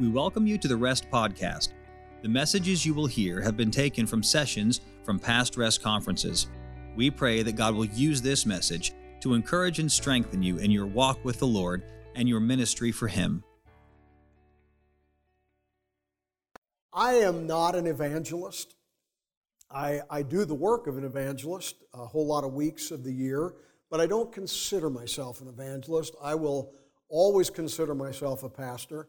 We welcome you to the Rest Podcast. The messages you will hear have been taken from sessions from past Rest conferences. We pray that God will use this message to encourage and strengthen you in your walk with the Lord and your ministry for Him. I am not an evangelist. I, I do the work of an evangelist a whole lot of weeks of the year, but I don't consider myself an evangelist. I will always consider myself a pastor.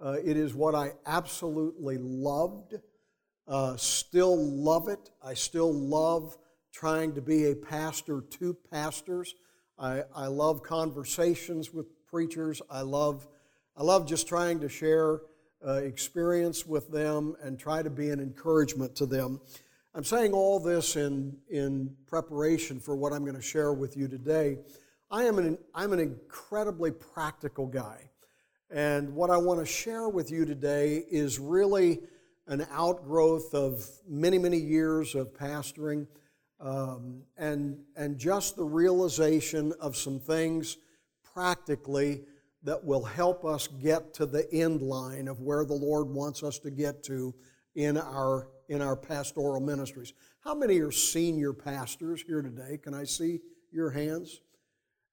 Uh, it is what I absolutely loved, uh, still love it. I still love trying to be a pastor to pastors. I, I love conversations with preachers. I love, I love just trying to share uh, experience with them and try to be an encouragement to them. I'm saying all this in, in preparation for what I'm going to share with you today. I am an, I'm an incredibly practical guy. And what I want to share with you today is really an outgrowth of many, many years of pastoring um, and, and just the realization of some things practically that will help us get to the end line of where the Lord wants us to get to in our, in our pastoral ministries. How many are senior pastors here today? Can I see your hands?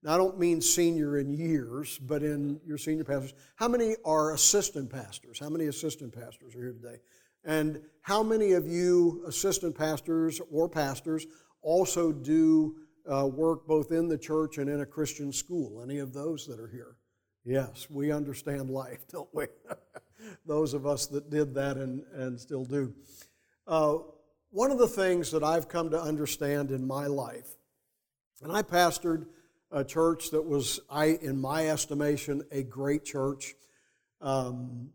Now, I don't mean senior in years, but in your senior pastors. How many are assistant pastors? How many assistant pastors are here today? And how many of you, assistant pastors or pastors, also do uh, work both in the church and in a Christian school? Any of those that are here? Yes, we understand life, don't we? Those of us that did that and, and still do. Uh, one of the things that I've come to understand in my life, and I pastored a church that was, I, in my estimation, a great church. Um,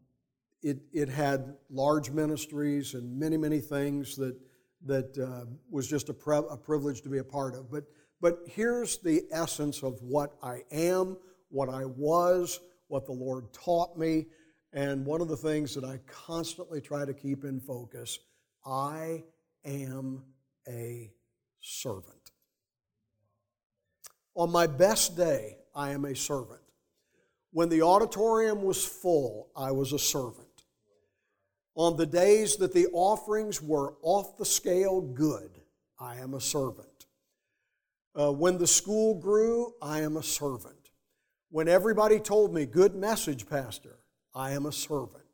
it, it had large ministries and many, many things that, that uh, was just a, pre- a privilege to be a part of. But, but here's the essence of what I am what I was, what the Lord taught me, and one of the things that I constantly try to keep in focus I am a servant. On my best day, I am a servant. When the auditorium was full, I was a servant. On the days that the offerings were off the scale good, I am a servant. Uh, when the school grew, I am a servant. When everybody told me, Good message, Pastor, I am a servant.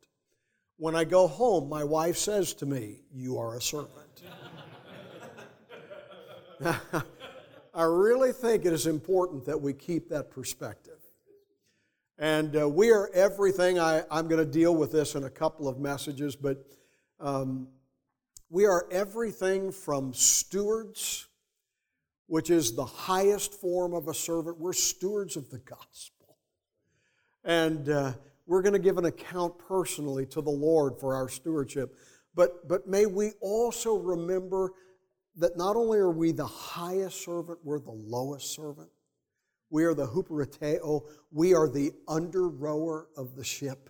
When I go home, my wife says to me, You are a servant. I really think it is important that we keep that perspective. And uh, we are everything. I, am going to deal with this in a couple of messages, but um, we are everything from stewards which is the highest form of a servant. We're stewards of the gospel. And uh, we're going to give an account personally to the Lord for our stewardship. But, but may we also remember that not only are we the highest servant, we're the lowest servant. We are the huperateo, we are the under rower of the ship.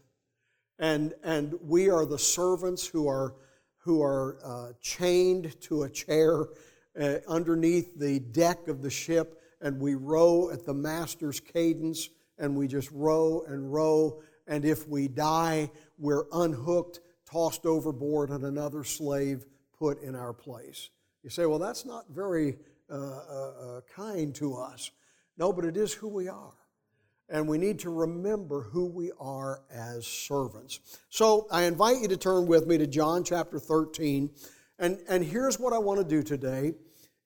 And, and we are the servants who are, who are uh, chained to a chair uh, underneath the deck of the ship, and we row at the master's cadence, and we just row and row. And if we die, we're unhooked, tossed overboard, and another slave put in our place. You say, well, that's not very uh, uh, uh kind to us. No, but it is who we are. And we need to remember who we are as servants. So I invite you to turn with me to John chapter 13. And, and here's what I want to do today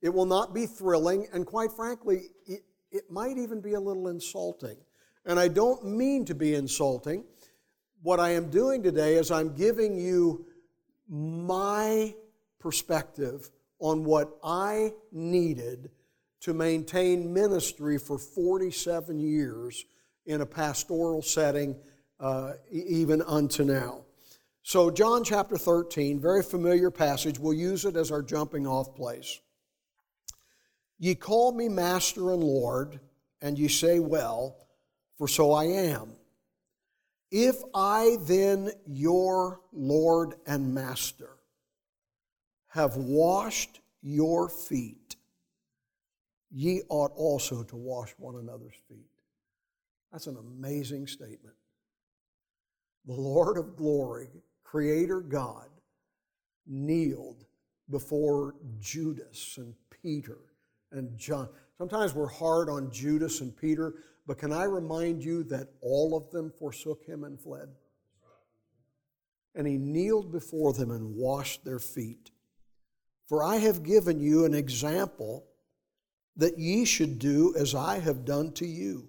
it will not be thrilling, and quite frankly, it, it might even be a little insulting. And I don't mean to be insulting. What I am doing today is I'm giving you my perspective on what I needed to maintain ministry for 47 years in a pastoral setting, uh, even unto now. So, John chapter 13, very familiar passage. We'll use it as our jumping off place. Ye call me Master and Lord, and ye say, Well, for so I am. If I then, your Lord and Master, have washed your feet, ye ought also to wash one another's feet. That's an amazing statement. the Lord of glory, Creator God, kneeled before Judas and Peter and John. Sometimes we're hard on Judas and Peter, but can I remind you that all of them forsook him and fled? And he kneeled before them and washed their feet. For I have given you an example that ye should do as I have done to you.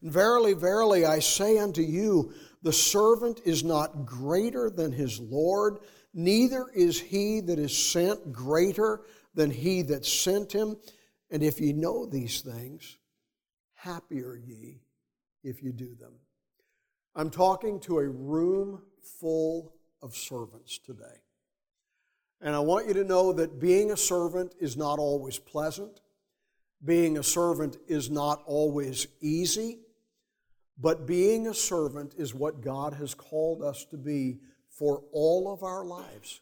And verily, verily, I say unto you, the servant is not greater than his Lord, neither is he that is sent greater than he that sent him. And if ye know these things, happy are ye if you do them. I'm talking to a room full of servants today. And I want you to know that being a servant is not always pleasant. Being a servant is not always easy. But being a servant is what God has called us to be for all of our lives.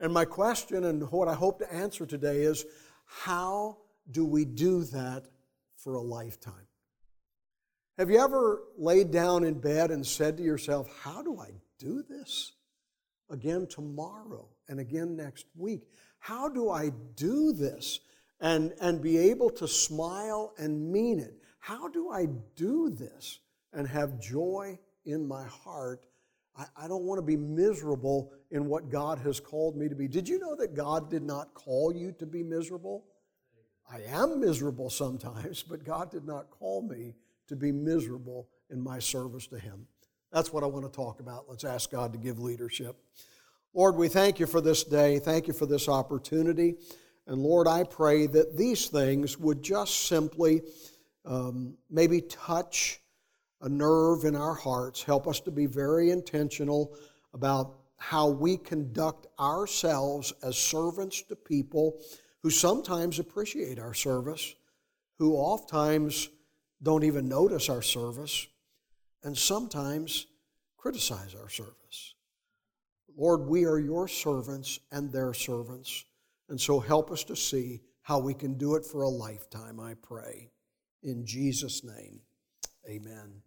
And my question and what I hope to answer today is how do we do that for a lifetime? Have you ever laid down in bed and said to yourself, How do I do this? Again tomorrow and again next week. How do I do this and, and be able to smile and mean it? How do I do this and have joy in my heart? I, I don't want to be miserable in what God has called me to be. Did you know that God did not call you to be miserable? I am miserable sometimes, but God did not call me to be miserable in my service to Him. That's what I want to talk about. Let's ask God to give leadership. Lord, we thank you for this day. Thank you for this opportunity. And Lord, I pray that these things would just simply um, maybe touch a nerve in our hearts, help us to be very intentional about how we conduct ourselves as servants to people who sometimes appreciate our service, who oftentimes don't even notice our service, and sometimes criticize our service. Lord, we are your servants and their servants, and so help us to see how we can do it for a lifetime, I pray. In Jesus' name, amen.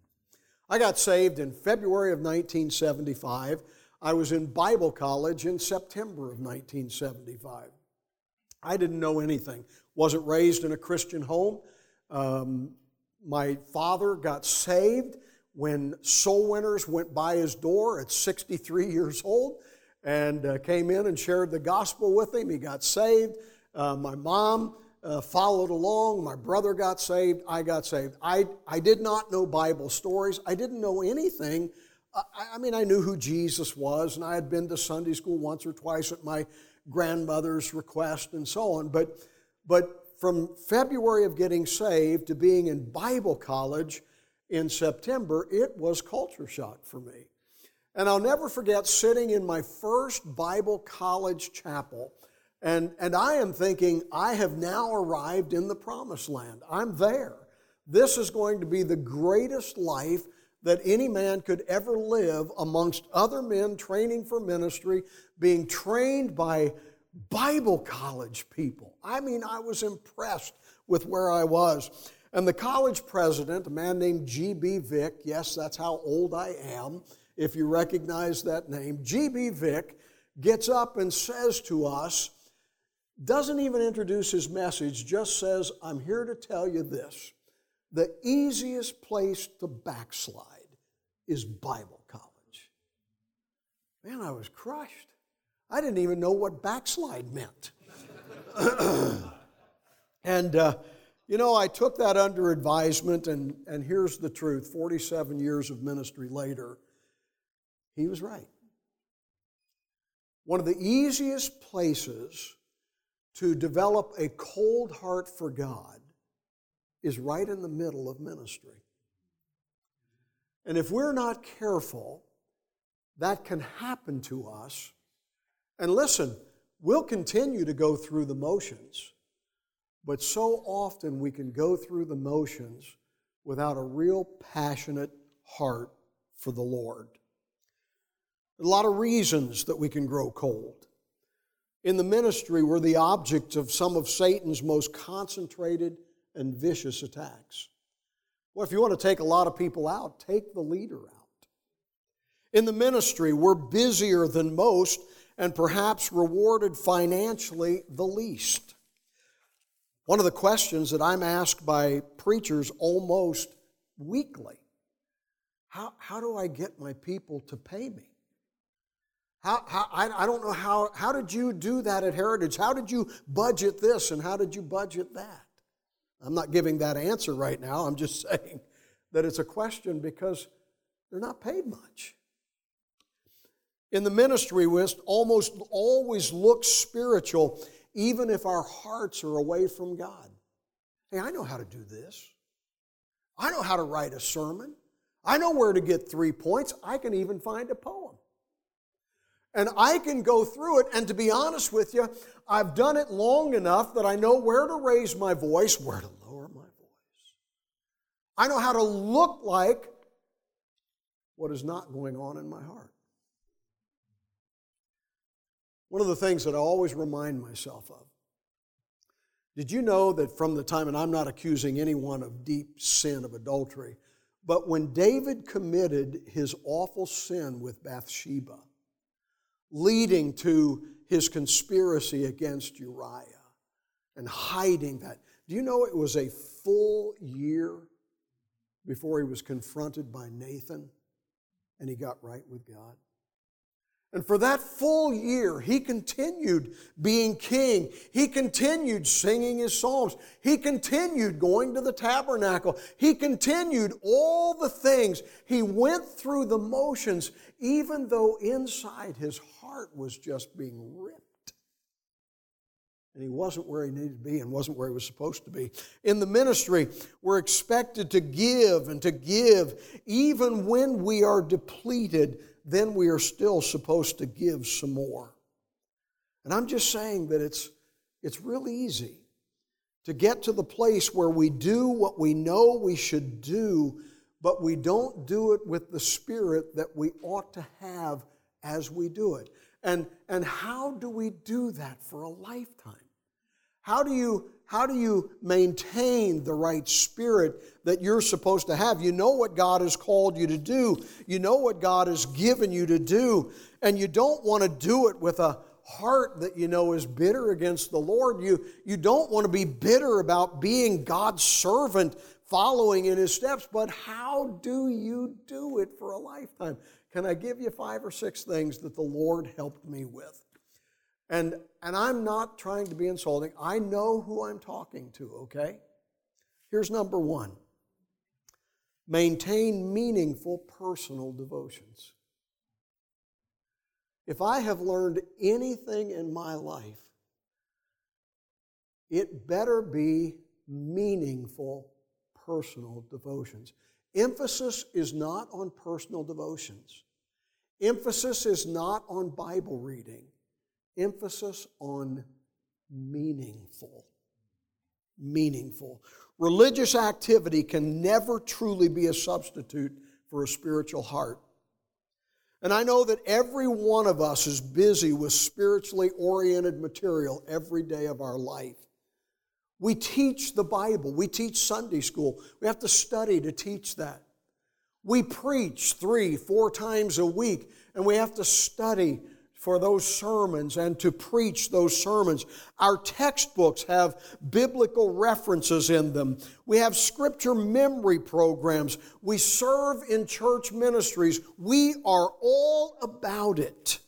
I got saved in February of 1975. I was in Bible college in September of 1975. I didn't know anything. Wasn't raised in a Christian home. Um, my father got saved when Soul Winners went by his door at 63 years old and uh, came in and shared the gospel with him. He got saved. Uh, my mom uh, followed along. My brother got saved. I got saved. I, I did not know Bible stories. I didn't know anything. I, I mean, I knew who Jesus was, and I had been to Sunday school once or twice at my grandmother's request and so on. But, but from February of getting saved to being in Bible college in September, it was culture shock for me. And I'll never forget sitting in my first Bible college chapel. And, and I am thinking, I have now arrived in the promised land. I'm there. This is going to be the greatest life that any man could ever live amongst other men training for ministry, being trained by Bible college people. I mean, I was impressed with where I was. And the college president, a man named G.B. Vick, yes, that's how old I am, if you recognize that name, G.B. Vick gets up and says to us, doesn't even introduce his message, just says, I'm here to tell you this. The easiest place to backslide is Bible college. Man, I was crushed. I didn't even know what backslide meant. and, uh, you know, I took that under advisement, and, and here's the truth 47 years of ministry later, he was right. One of the easiest places to develop a cold heart for God is right in the middle of ministry. And if we're not careful, that can happen to us and listen, we'll continue to go through the motions, but so often we can go through the motions without a real passionate heart for the Lord. A lot of reasons that we can grow cold. In the ministry, we're the object of some of Satan's most concentrated and vicious attacks. Well, if you want to take a lot of people out, take the leader out. In the ministry, we're busier than most and perhaps rewarded financially the least. One of the questions that I'm asked by preachers almost weekly how, how do I get my people to pay me? How, how, I, I don't know how, how did you do that at Heritage? How did you budget this and how did you budget that? I'm not giving that answer right now. I'm just saying that it's a question because they're not paid much. In the ministry, we almost always look spiritual, even if our hearts are away from God. Hey, I know how to do this. I know how to write a sermon. I know where to get three points. I can even find a poem. And I can go through it, and to be honest with you, I've done it long enough that I know where to raise my voice, where to lower my voice. I know how to look like what is not going on in my heart. One of the things that I always remind myself of did you know that from the time, and I'm not accusing anyone of deep sin of adultery, but when David committed his awful sin with Bathsheba, leading to his conspiracy against Uriah and hiding that, do you know it was a full year before he was confronted by Nathan and he got right with God? And for that full year, he continued being king. He continued singing his psalms. He continued going to the tabernacle. He continued all the things. He went through the motions, even though inside his heart was just being ripped. And he wasn't where he needed to be and wasn't where he was supposed to be. In the ministry, we're expected to give and to give even when we are depleted then we are still supposed to give some more. And I'm just saying that it's, it's real easy to get to the place where we do what we know we should do, but we don't do it with the spirit that we ought to have as we do it. And, and how do we do that for a lifetime? How do you how do you maintain the right spirit that you're supposed to have? You know what God has called you to do, you know what God has given you to do, and you don't want to do it with a heart that you know is bitter against the Lord. You, you don't want to be bitter about being God's servant, following in his steps, but how do you do it for a lifetime? Can I give you five or six things that the Lord helped me with? And, and I'm not trying to be insulting. I know who I'm talking to, okay? Here's number one maintain meaningful personal devotions. If I have learned anything in my life, it better be meaningful personal devotions. Emphasis is not on personal devotions. Emphasis is not on Bible reading emphasis on meaningful. Meaningful. Religious activity can never truly be a substitute for a spiritual heart. And I know that every one of us is busy with spiritually oriented material every day of our life. We teach the Bible, we teach Sunday school, we have to study to teach that. We preach three, four times a week, and we have to study for those sermons and to preach those sermons. Our textbooks have biblical references in them. We have scripture memory programs. We serve in church ministries. We are all about it.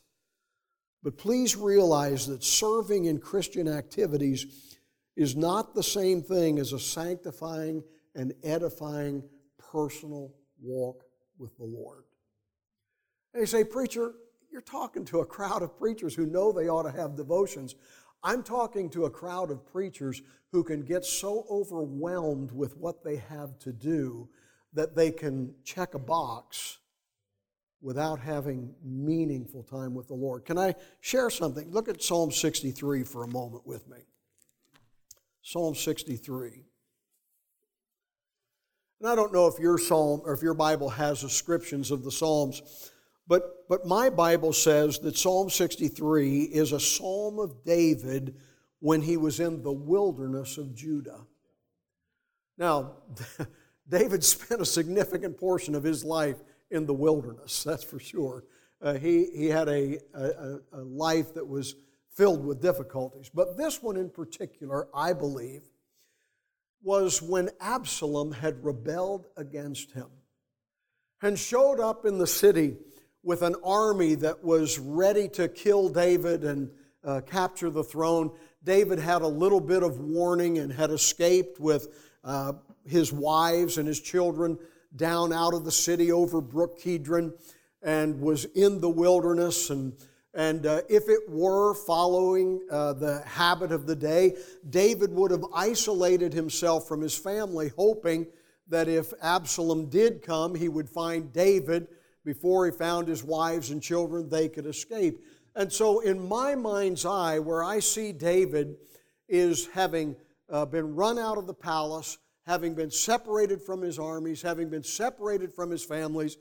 But please realize that serving in Christian activities is not the same thing as a sanctifying and edifying personal walk with the Lord. And you say, Preacher, you're talking to a crowd of preachers who know they ought to have devotions. I'm talking to a crowd of preachers who can get so overwhelmed with what they have to do that they can check a box without having meaningful time with the Lord. Can I share something? Look at Psalm 63 for a moment with me. Psalm 63. And I don't know if your psalm or if your Bible has descriptions of the Psalms, but, but my Bible says that Psalm 63 is a psalm of David when he was in the wilderness of Judah. Now, David spent a significant portion of his life in the wilderness, that's for sure. Uh, he, he had a, a, a life that was filled with difficulties. But this one in particular, I believe, was when Absalom had rebelled against him and showed up in the city with an army that was ready to kill David and uh, capture the throne. David had a little bit of warning and had escaped with uh, his wives and his children down out of the city over Brook Kidron and was in the wilderness. And, and uh, if it were following uh, the habit of the day, David would have isolated himself from his family, hoping that if Absalom did come, he would find David before he found his wives and children, they could escape. And so, in my mind's eye, where I see David is having uh, been run out of the palace, having been separated from his armies, having been separated from his families,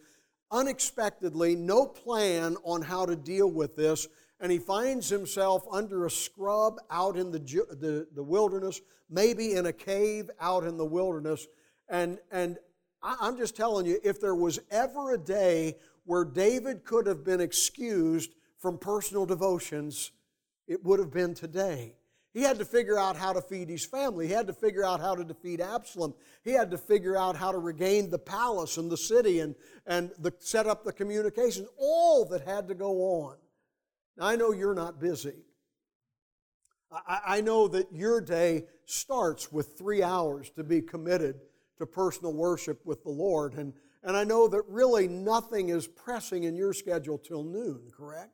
unexpectedly, no plan on how to deal with this, and he finds himself under a scrub out in the, the, the wilderness, maybe in a cave out in the wilderness. And, and I'm just telling you, if there was ever a day where David could have been excused from personal devotions, it would have been today. He had to figure out how to feed his family. He had to figure out how to defeat Absalom. He had to figure out how to regain the palace and the city and, and the, set up the communications, all that had to go on. Now, I know you're not busy. I, I know that your day starts with three hours to be committed to personal worship with the Lord. And, and I know that really nothing is pressing in your schedule till noon, correct?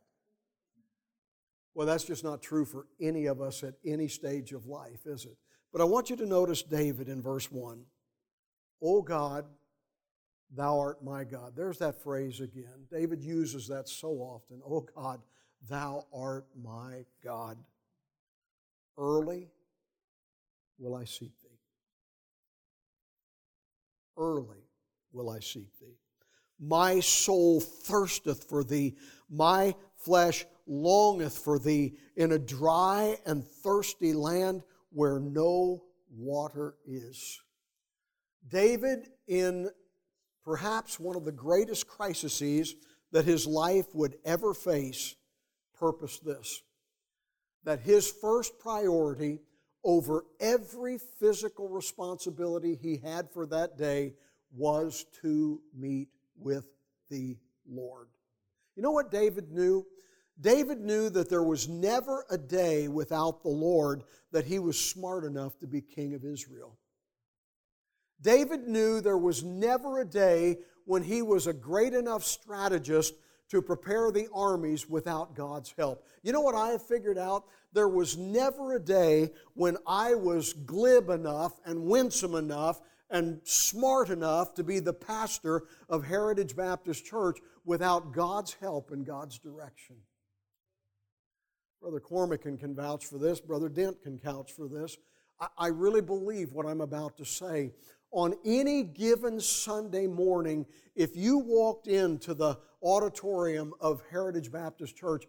Well, that's just not true for any of us at any stage of life, is it? But I want you to notice David in verse 1. O God, thou art my God. There's that phrase again. David uses that so often. O God, thou art my God. Early will I seek. Early will I seek thee. My soul thirsteth for thee. My flesh longeth for thee in a dry and thirsty land where no water is. David, in perhaps one of the greatest crises that his life would ever face, purposed this that his first priority over every physical responsibility he had for that day was to meet with the Lord. You know what David knew? David knew that there was never a day without the Lord that he was smart enough to be king of Israel. David knew there was never a day when he was a great enough strategist to prepare the armies without God's help. You know what I have figured out? There was never a day when I was glib enough and winsome enough and smart enough to be the pastor of Heritage Baptist Church without God's help and God's direction. Brother Cormican can vouch for this. Brother Dent can vouch for this. I, I really believe what I'm about to say. On any given Sunday morning, if you walked into the auditorium of Heritage Baptist Church,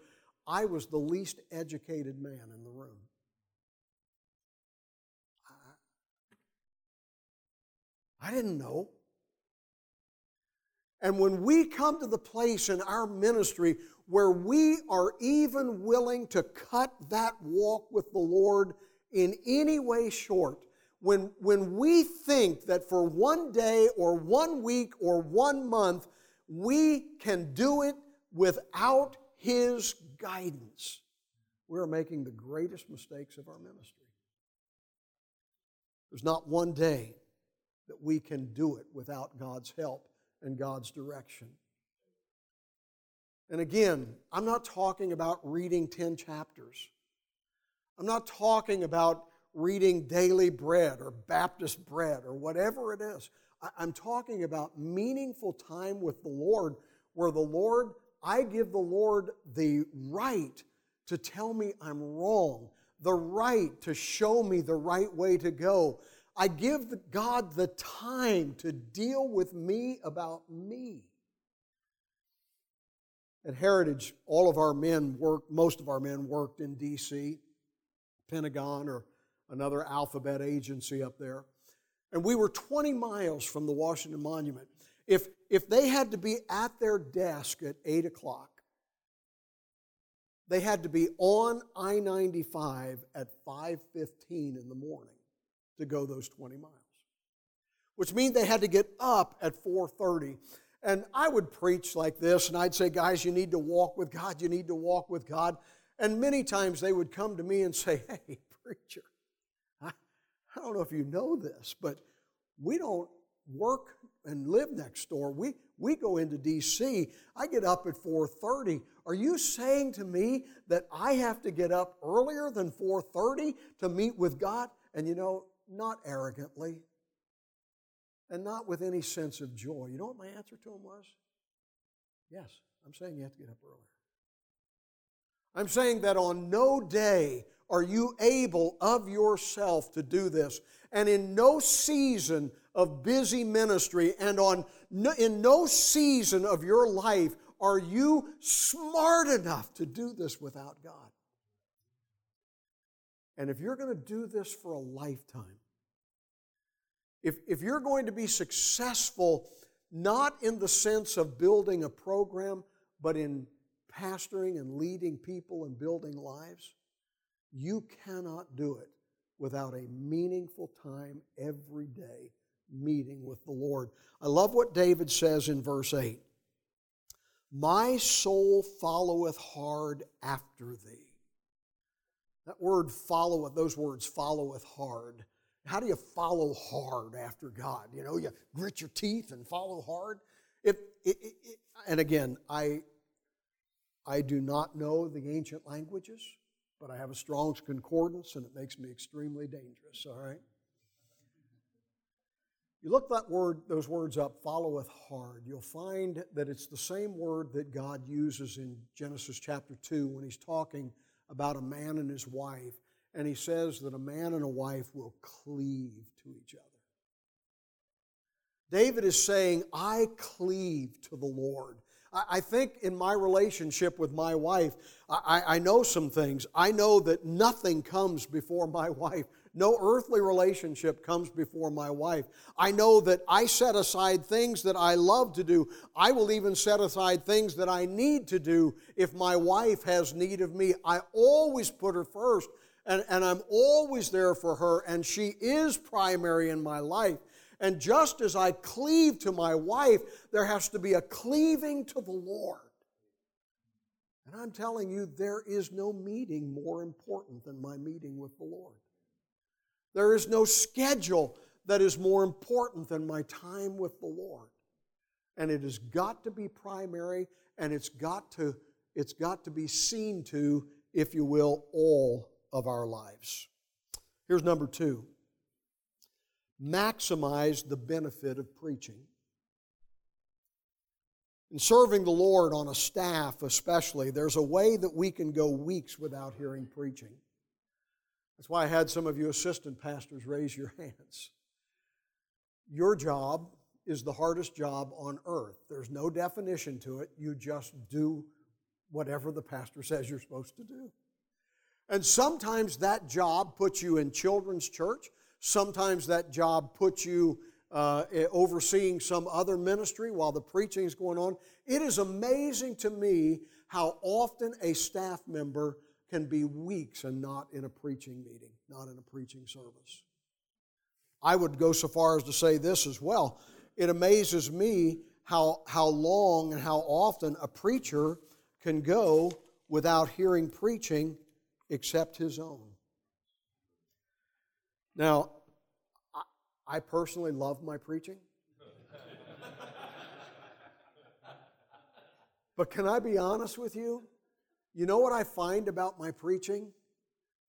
I was the least educated man in the room. I, I didn't know. And when we come to the place in our ministry where we are even willing to cut that walk with the Lord in any way short, when, when we think that for one day or one week or one month we can do it without His guidance, we're making the greatest mistakes of our ministry. There's not one day that we can do it without God's help and God's direction. And again, I'm not talking about reading 10 chapters. I'm not talking about reading daily bread or Baptist bread or whatever it is. I'm talking about meaningful time with the Lord where the Lord, I give the Lord the right to tell me I'm wrong, the right to show me the right way to go. I give God the time to deal with me about me. At Heritage, all of our men worked, most of our men worked in D.C., Pentagon, or another alphabet agency up there. And we were 20 miles from the Washington Monument. If, if they had to be at their desk at 8 o'clock, they had to be on I 95 at 5:15 in the morning to go those 20 miles. Which means they had to get up at 4:30. And I would preach like this and I'd say, "Guys, you need to walk with God. You need to walk with God." And many times they would come to me and say, "Hey, preacher, don't know if you know this, but we don't work and live next door. We, we go into D.C. I get up at 4:30. Are you saying to me that I have to get up earlier than 4:30 to meet with God? And you know, not arrogantly and not with any sense of joy. You know what my answer to him was? Yes, I'm saying you have to get up earlier. I'm saying that on no day are you able of yourself to do this. And in no season of busy ministry and on no, in no season of your life are you smart enough to do this without God. And if you're going to do this for a lifetime, if, if you're going to be successful, not in the sense of building a program, but in pastoring and leading people and building lives, you cannot do it without a meaningful time every day meeting with the Lord. I love what David says in verse 8 My soul followeth hard after thee. That word followeth, those words followeth hard. How do you follow hard after God? You know, you grit your teeth and follow hard. If, it, it, it, and again, I, I do not know the ancient languages, but I have a Strong's Concordance and it makes me extremely dangerous, all right? You look that word, those words up, followeth hard. You'll find that it's the same word that God uses in Genesis chapter 2 when he's talking about a man and his wife. And he says that a man and a wife will cleave to each other. David is saying, I cleave to the Lord. I think in my relationship with my wife, I, I, know some things. I know that nothing comes before my wife. No earthly relationship comes before my wife. I know that I set aside things that I love to do. I will even set aside things that I need to do if my wife has need of me. I always put her first, and, and I'm always there for her, and she is primary in my life. And just as I cleave to my wife, there has to be a cleaving to the Lord. And I'm telling you, there is no meeting more important than my meeting with the Lord. There is no schedule that is more important than my time with the Lord. And it has got to be primary and it's got to, it's got to be seen to, if you will, all of our lives. Here's number two maximize the benefit of preaching. In serving the Lord on a staff, especially, there's a way that we can go weeks without hearing preaching. That's why I had some of you assistant pastors raise your hands. Your job is the hardest job on earth. There's no definition to it. You just do whatever the pastor says you're supposed to do. And sometimes that job puts you in children's church. Sometimes that job puts you uh, overseeing some other ministry while the preaching is going on. It is amazing to me how often a staff member can be weeks and not in a preaching meeting, not in a preaching service. I would go so far as to say this as well. It amazes me how, how long and how often a preacher can go without hearing preaching except his own. Now, I personally love my preaching. but can I be honest with you? You know what I find about my preaching?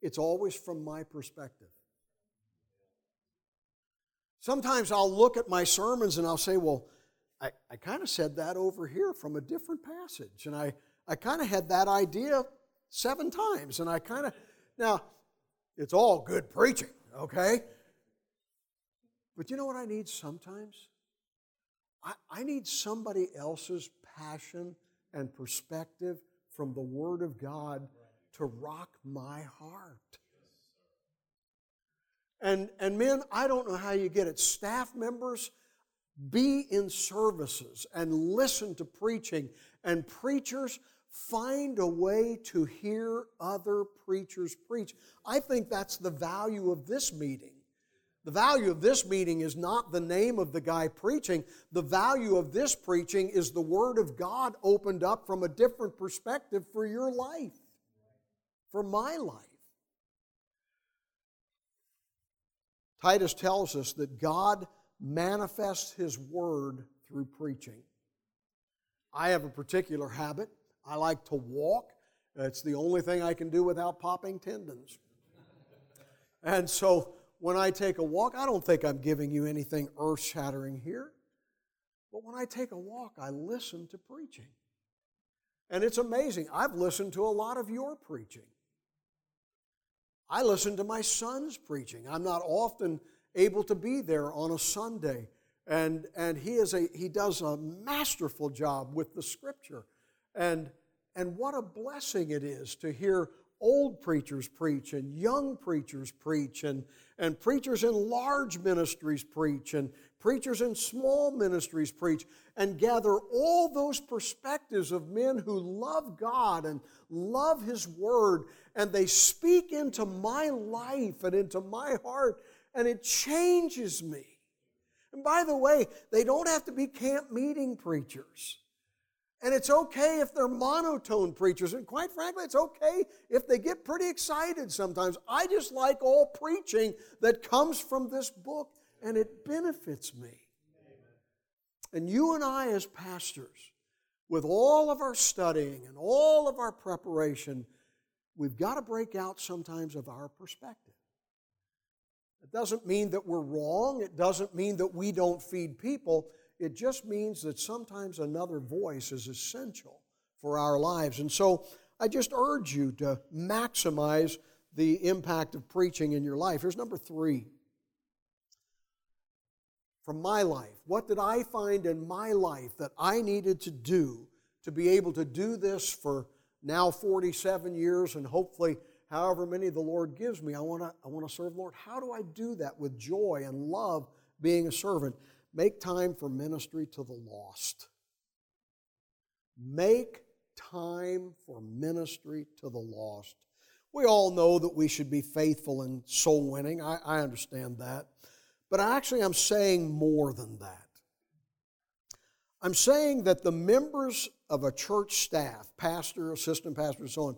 It's always from my perspective. Sometimes I'll look at my sermons and I'll say, well, I, I kind of said that over here from a different passage. And I, I kind of had that idea seven times. And I kind of, now, it's all good preaching, okay? But you know what I need sometimes? I, I need somebody else's passion and perspective from the Word of God to rock my heart. And, and men, I don't know how you get it. Staff members, be in services and listen to preaching. And preachers, find a way to hear other preachers preach. I think that's the value of this meeting. The value of this meeting is not the name of the guy preaching. The value of this preaching is the Word of God opened up from a different perspective for your life, for my life. Titus tells us that God manifests His Word through preaching. I have a particular habit. I like to walk. It's the only thing I can do without popping tendons. And so when I take a walk, I don't think I'm giving you anything earth shattering here. But when I take a walk, I listen to preaching. And it's amazing. I've listened to a lot of your preaching. I listen to my son's preaching. I'm not often able to be there on a Sunday. And, and he, is a, he does a masterful job with the scripture. And, and what a blessing it is to hear old preachers preach and young preachers preach and, and preachers in large ministries preach and preachers in small ministries preach and gather all those perspectives of men who love God and love His Word and they speak into my life and into my heart and it changes me. And by the way, they don't have to be camp meeting preachers. And it's okay if they're monotone preachers. And quite frankly, it's okay if they get pretty excited sometimes. I just like all preaching that comes from this book, and it benefits me. And you and I, as pastors, with all of our studying and all of our preparation, we've got to break out sometimes of our perspective. It doesn't mean that we're wrong, it doesn't mean that we don't feed people. It just means that sometimes another voice is essential for our lives. And so I just urge you to maximize the impact of preaching in your life. Here's number three. From my life, what did I find in my life that I needed to do to be able to do this for now 47 years and hopefully however many the Lord gives me? I want to I want to serve the Lord. How do I do that with joy and love being a servant? Make time for ministry to the lost. Make time for ministry to the lost. We all know that we should be faithful in soul winning. I, I understand that. But actually, I'm saying more than that. I'm saying that the members of a church staff, pastor, assistant pastor, and so on,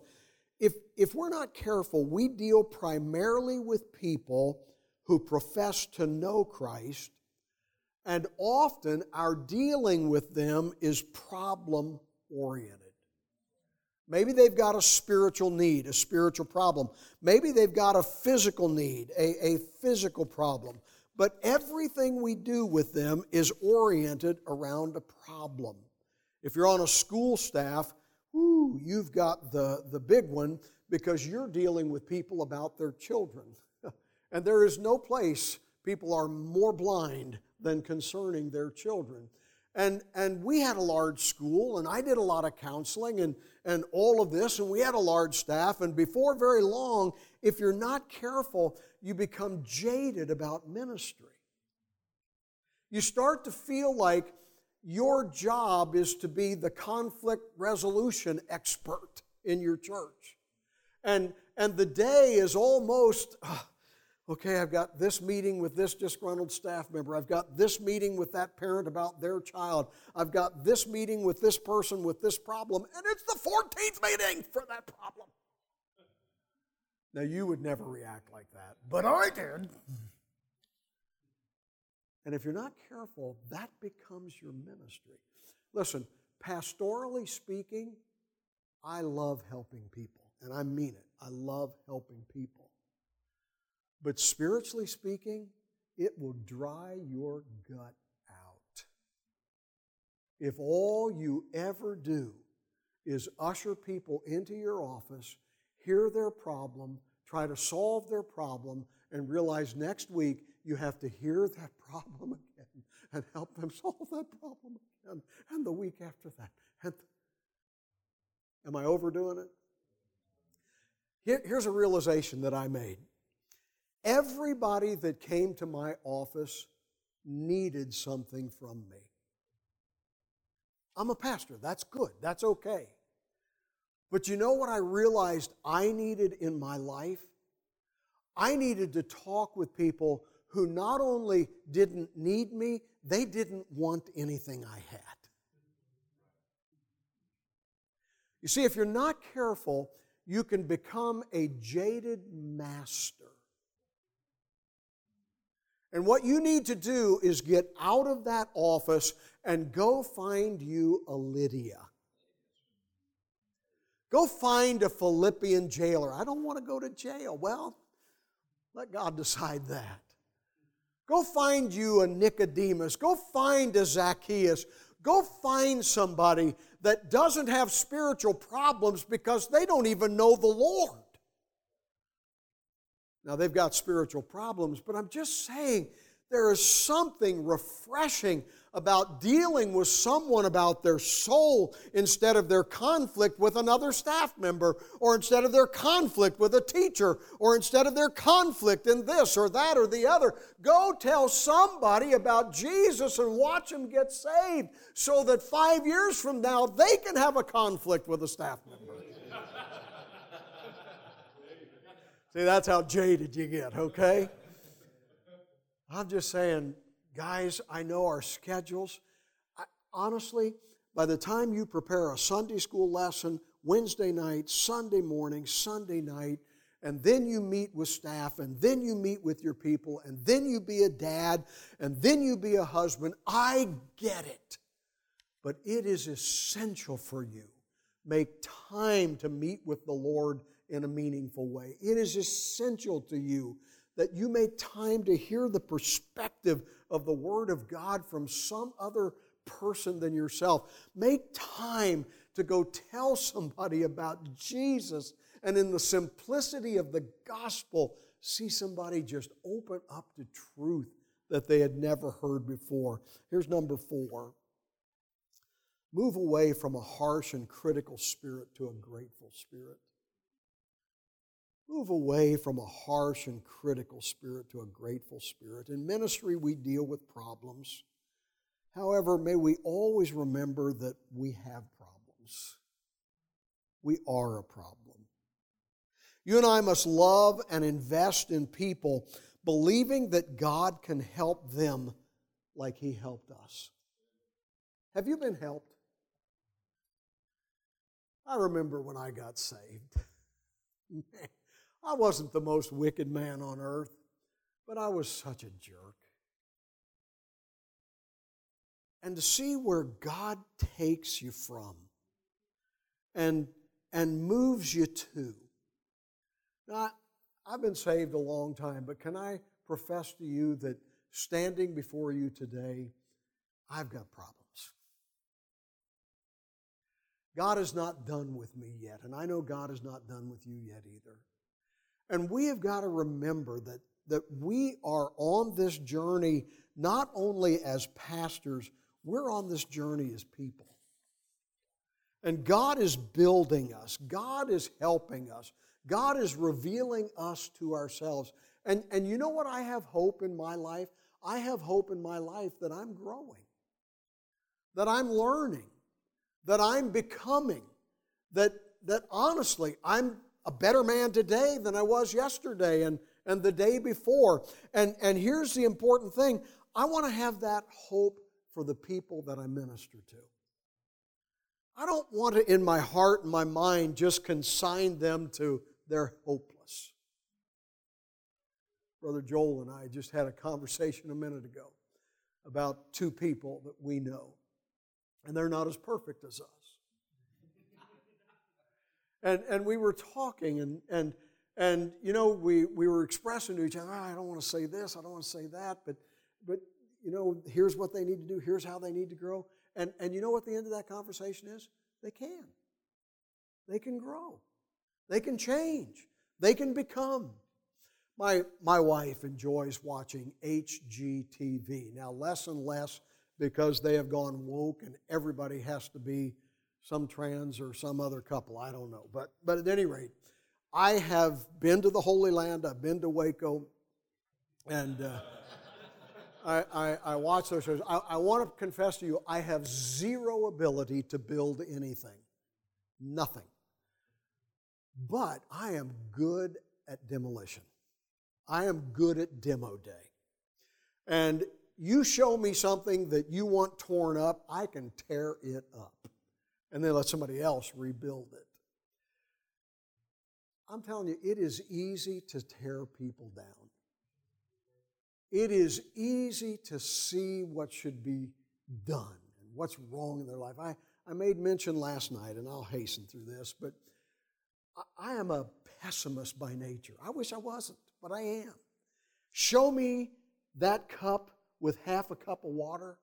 if, if we're not careful, we deal primarily with people who profess to know Christ and often our dealing with them is problem oriented. Maybe they've got a spiritual need, a spiritual problem. Maybe they've got a physical need, a, a physical problem. But everything we do with them is oriented around a problem. If you're on a school staff, whoo, you've got the, the big one because you're dealing with people about their children. and there is no place people are more blind than concerning their children. And, and we had a large school, and I did a lot of counseling and, and all of this, and we had a large staff. And before very long, if you're not careful, you become jaded about ministry. You start to feel like your job is to be the conflict resolution expert in your church. And, and the day is almost, uh, okay, I've got this meeting with this disgruntled staff member. I've got this meeting with that parent about their child. I've got this meeting with this person with this problem, and it's the 14th meeting for that problem. Now, you would never react like that, but I did. And if you're not careful, that becomes your ministry. Listen, pastorally speaking, I love helping people, and I mean it. I love helping people. But spiritually speaking, it will dry your gut out. If all you ever do is usher people into your office, hear their problem, try to solve their problem, and realize next week you have to hear that problem again and help them solve that problem again, and the week after that. And am I overdoing it? here's a realization that I made. Everybody that came to my office needed something from me. I'm a pastor. That's good. That's okay. But you know what I realized I needed in my life? I needed to talk with people who not only didn't need me, they didn't want anything I had. You see, if you're not careful, you can become a jaded master. And what you need to do is get out of that office and go find you a Lydia. Go find a Philippian jailer. I don't want to go to jail. Well, let God decide that. Go find you a Nicodemus. Go find a Zacchaeus. Go find somebody that doesn't have spiritual problems because they don't even know the Lord. Now, they've got spiritual problems, but I'm just saying there is something refreshing about dealing with someone about their soul instead of their conflict with another staff member, or instead of their conflict with a teacher, or instead of their conflict in this or that or the other. Go tell somebody about Jesus and watch them get saved so that five years from now they can have a conflict with a staff member. See, that's how jaded you get, okay? I'm just saying, Guys, I know our schedules. I, honestly, by the time you prepare a Sunday school lesson, Wednesday night, Sunday morning, Sunday night, and then you meet with staff, and then you meet with your people, and then you be a dad, and then you be a husband, I get it. But it is essential for you. Make time to meet with the Lord in a meaningful way. It is essential to you that you make time to hear the perspective of the Word of God from some other person than yourself. Make time to go tell somebody about Jesus and in the simplicity of the gospel, see somebody just open up to truth that they had never heard before. Here's number four move away from a harsh and critical spirit to a grateful spirit. Move away from a harsh and critical spirit to a grateful spirit. In ministry, we deal with problems. However, may we always remember that we have problems. We are a problem. You and I must love and invest in people, believing that God can help them like He helped us. Have you been helped? I remember when I got saved. Man, I wasn't the most wicked man on earth, but I was such a jerk. And to see where God takes you from and, and moves you to. Now, I've been saved a long time, but can I profess to you that standing before you today, I've got problems. God is not done with me yet, and I know God is not done with you yet either. And we have got to remember that, that we are on this journey not only as pastors, we're on this journey as people. And God is building us, God is helping us, God is revealing us to ourselves. And, and you know what? I have hope in my life. I have hope in my life that I'm growing, that I'm learning, that I'm becoming, that, that honestly, I'm a better man today than I was yesterday and, and the day before. And, and here's the important thing I want to have that hope for the people that I minister to. I don't want to, in my heart and my mind, just consign them to they're hopeless. Brother Joel and I just had a conversation a minute ago about two people that we know, and they're not as perfect as us. And, and we were talking, and, and, and you know, we, we were expressing to each other, oh, I don't want to say this, I don't want to say that, but, but you know, here's what they need to do, here's how they need to grow. And, and you know what the end of that conversation is? They can. They can grow. They can change. They can become. My, my wife enjoys watching HGTV. Now, less and less because they have gone woke and everybody has to be some trans or some other couple. I don't know. But, but at any rate, I have been to the Holy Land, I've been to Waco, and uh, I, I, I watch those shows. I, I want to confess to you, I have zero ability to build anything. Nothing. But I am good at demolition. I am good at demo day. And you show me something that you want torn up, I can tear it up and then let somebody else rebuild it. I'm telling you, it is easy to tear people down. It is easy to see what should be done and what's wrong in their life. I, I made mention last night, and I'll hasten through this, but I, I am a pessimist by nature. I wish I wasn't, but I am. Show me that cup with half a cup of water,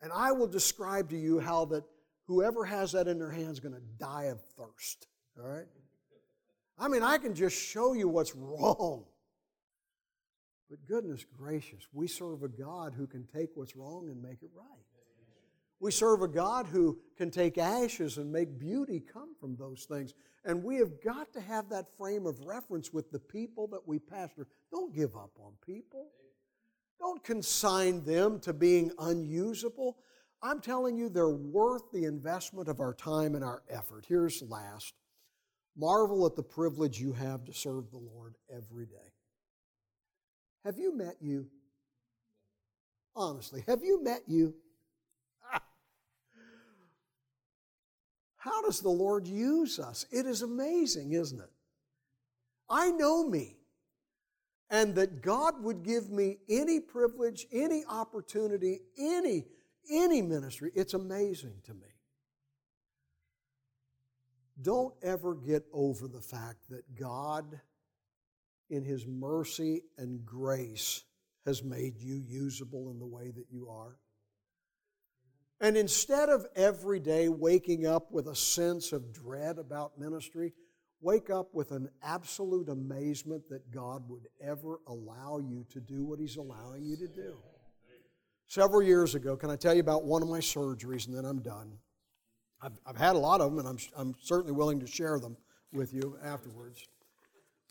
and I will describe to you how that whoever has that in their hand is going to die of thirst. All right? I mean, I can just show you what's wrong. But goodness gracious, we serve a God who can take what's wrong and make it right. We serve a God who can take ashes and make beauty come from those things. And we have got to have that frame of reference with the people that we pastor. Don't give up on people. Don't consign them to being unusable. I'm telling you, they're worth the investment of our time and our effort. Here's last marvel at the privilege you have to serve the Lord every day. Have you met you? Honestly, have you met you? Ah. How does the Lord use us? It is amazing, isn't it? I know me and that God would give me any privilege, any opportunity, any, any ministry. It's amazing to me. Don't ever get over the fact that God, in His mercy and grace, has made you usable in the way that you are. And instead of every day waking up with a sense of dread about ministry, wake up with an absolute amazement that God would ever allow you to do what He's allowing you to do. Several years ago, can I tell you about one of my surgeries and then I'm done? I've, I've had a lot of them and I'm, I'm certainly willing to share them with you afterwards.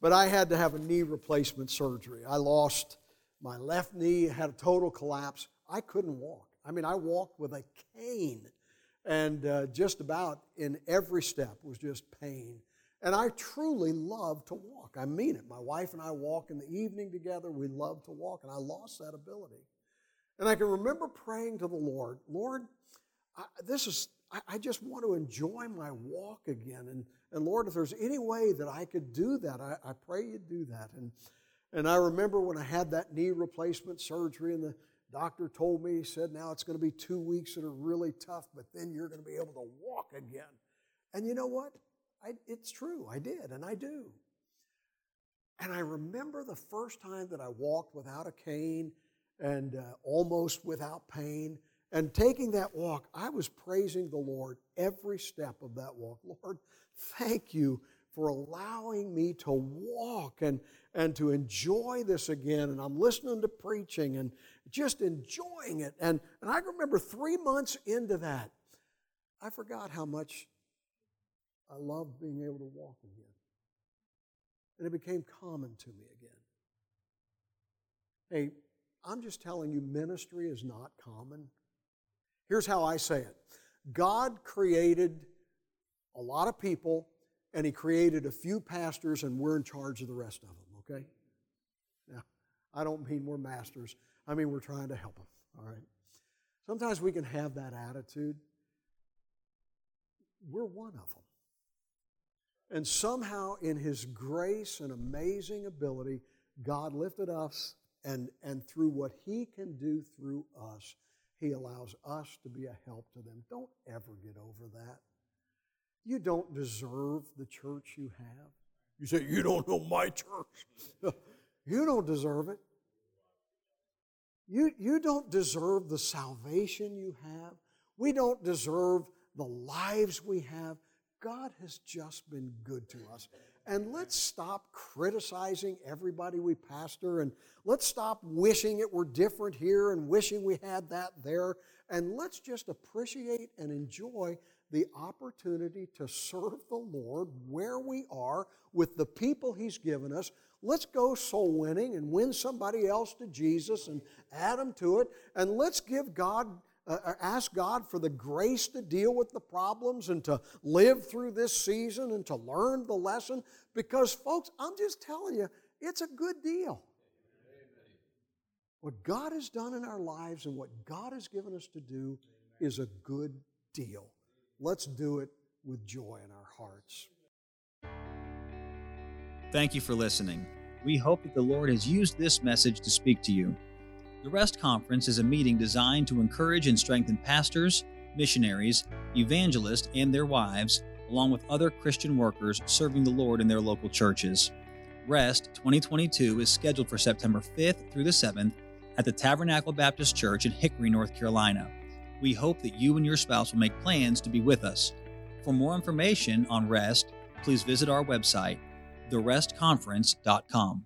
But I had to have a knee replacement surgery. I lost my left knee, had a total collapse. I couldn't walk. I mean, I walked with a cane, and uh, just about in every step was just pain. And I truly love to walk. I mean it. My wife and I walk in the evening together. We love to walk, and I lost that ability. And I can remember praying to the Lord, Lord, I, this is, I, I just want to enjoy my walk again. And, and Lord, if there's any way that I could do that, I, I pray you do that. And, and I remember when I had that knee replacement surgery, and the doctor told me, he said, now it's going to be two weeks that are really tough, but then you're going to be able to walk again. And you know what? I, it's true, I did, and I do. And I remember the first time that I walked without a cane and uh, almost without pain. And taking that walk, I was praising the Lord every step of that walk. Lord, thank you for allowing me to walk and, and to enjoy this again. And I'm listening to preaching and just enjoying it. And, and I remember three months into that, I forgot how much I loved being able to walk again. And it became common to me again. Hey, I'm just telling you, ministry is not common. Here's how I say it God created a lot of people, and He created a few pastors, and we're in charge of the rest of them, okay? Now, I don't mean we're masters, I mean we're trying to help them, all right? Sometimes we can have that attitude. We're one of them. And somehow, in His grace and amazing ability, God lifted us, and, and through what He can do through us, He allows us to be a help to them. Don't ever get over that. You don't deserve the church you have. You say, You don't know my church. you don't deserve it. You, you don't deserve the salvation you have. We don't deserve the lives we have. God has just been good to us. And let's stop criticizing everybody we pastor and let's stop wishing it were different here and wishing we had that there. And let's just appreciate and enjoy the opportunity to serve the Lord where we are with the people He's given us. Let's go soul winning and win somebody else to Jesus and add them to it. And let's give God, uh, uh, ask God for the grace to deal with the problems and to live through this season and to learn the lesson. Because, folks, I'm just telling you, it's a good deal. What God has done in our lives and what God has given us to do is a good deal. Let's do it with joy in our hearts. Thank you for listening. We hope that the Lord has used this message to speak to you. The REST Conference is a meeting designed to encourage and strengthen pastors, missionaries, evangelists, and their wives, along with other Christian workers serving the Lord in their local churches. REST 2022 is scheduled for September 5th through the 7th at the Tabernacle Baptist Church in Hickory, North Carolina. We hope that you and your spouse will make plans to be with us. For more information on REST, please visit our website, therestconference.com.